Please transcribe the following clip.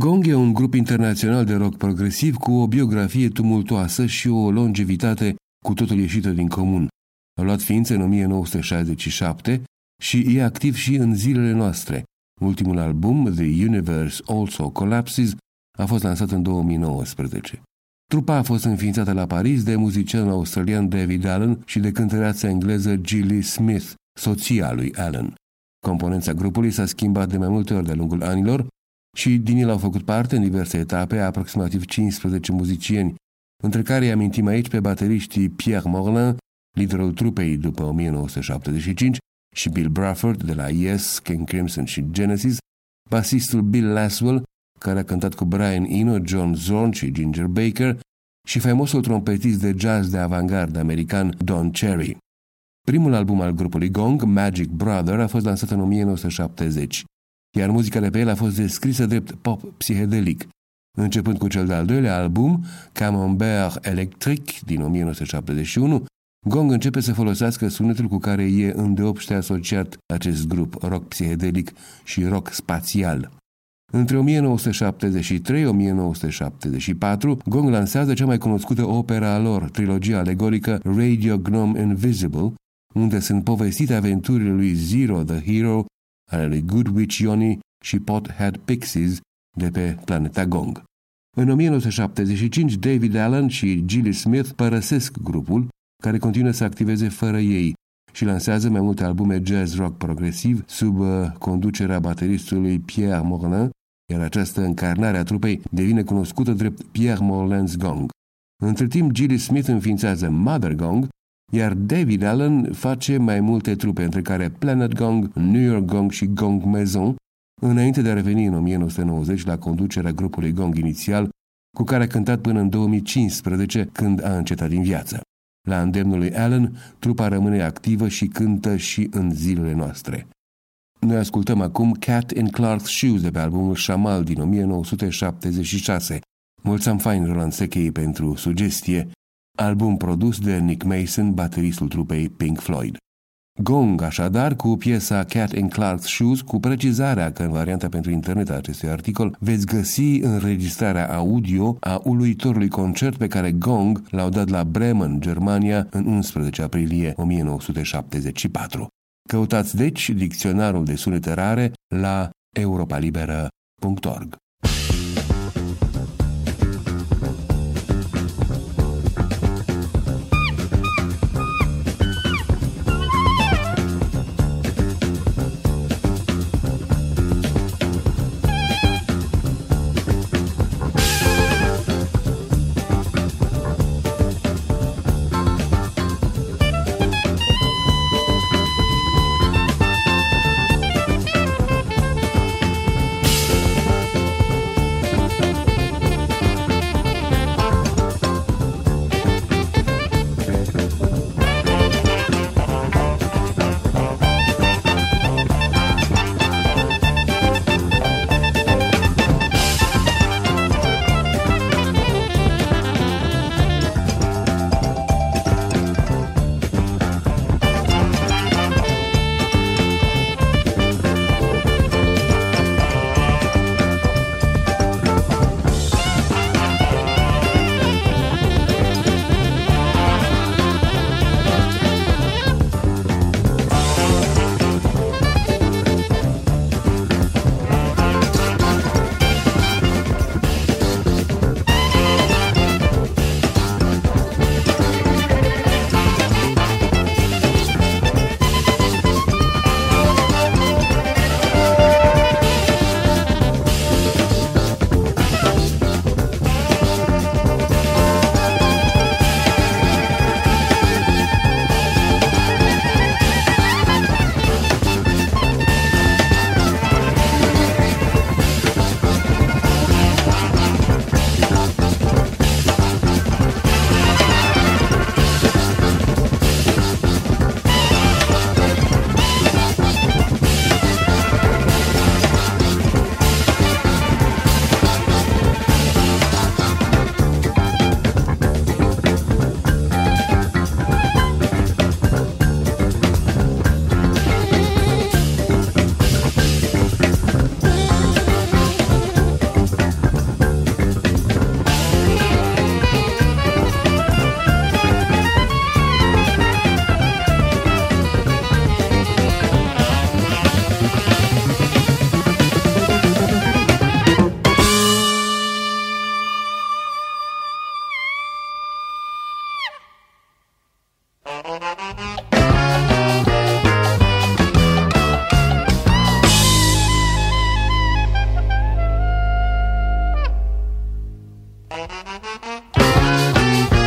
Gong e un grup internațional de rock progresiv cu o biografie tumultoasă și o longevitate cu totul ieșită din comun. A luat ființă în 1967 și e activ și în zilele noastre. Ultimul album, The Universe Also Collapses, a fost lansat în 2019. Trupa a fost înființată la Paris de muzicianul australian David Allen și de cântăreața engleză Gilly Smith, soția lui Allen. Componența grupului s-a schimbat de mai multe ori de-a lungul anilor și din el au făcut parte în diverse etape aproximativ 15 muzicieni, între care îi amintim aici pe bateriștii Pierre Morlin, liderul trupei după 1975, și Bill Bruford de la Yes, King Crimson și Genesis, basistul Bill Laswell, care a cântat cu Brian Eno, John Zorn și Ginger Baker, și faimosul trompetist de jazz de avantgardă american Don Cherry. Primul album al grupului Gong, Magic Brother, a fost lansat în 1970, iar muzica de pe el a fost descrisă drept pop psihedelic, începând cu cel de-al doilea album, Camembert Electric, din 1971, Gong începe să folosească sunetul cu care e îndeopște asociat acest grup, rock psihedelic și rock spațial. Între 1973-1974, Gong lansează cea mai cunoscută opera a lor, trilogia alegorică Radio Gnome Invisible, unde sunt povestite aventurile lui Zero the Hero, ale lui Good Witch Yoni și Pothead Pixies de pe planeta Gong. În 1975, David Allen și Gilly Smith părăsesc grupul, care continuă să activeze fără ei și lansează mai multe albume jazz rock progresiv sub uh, conducerea bateristului Pierre Morlin, iar această încarnare a trupei devine cunoscută drept Pierre Morlin's Gong. Între timp, Gilly Smith înființează Mother Gong, iar David Allen face mai multe trupe, între care Planet Gong, New York Gong și Gong Maison, înainte de a reveni în 1990 la conducerea grupului Gong inițial, cu care a cântat până în 2015, când a încetat din viață. La îndemnul lui Allen, trupa rămâne activă și cântă și în zilele noastre. Noi ascultăm acum Cat in Clark's Shoes de pe albumul Shamal din 1976. Mulțumim fain Roland Sechei pentru sugestie, album produs de Nick Mason, bateristul trupei Pink Floyd. Gong, așadar, cu piesa Cat in Clark's Shoes, cu precizarea că în varianta pentru internet a acestui articol veți găsi înregistrarea audio a uluitorului concert pe care Gong l-au dat la Bremen, Germania, în 11 aprilie 1974. Căutați deci dicționarul de sunete rare la europalibera.org. Música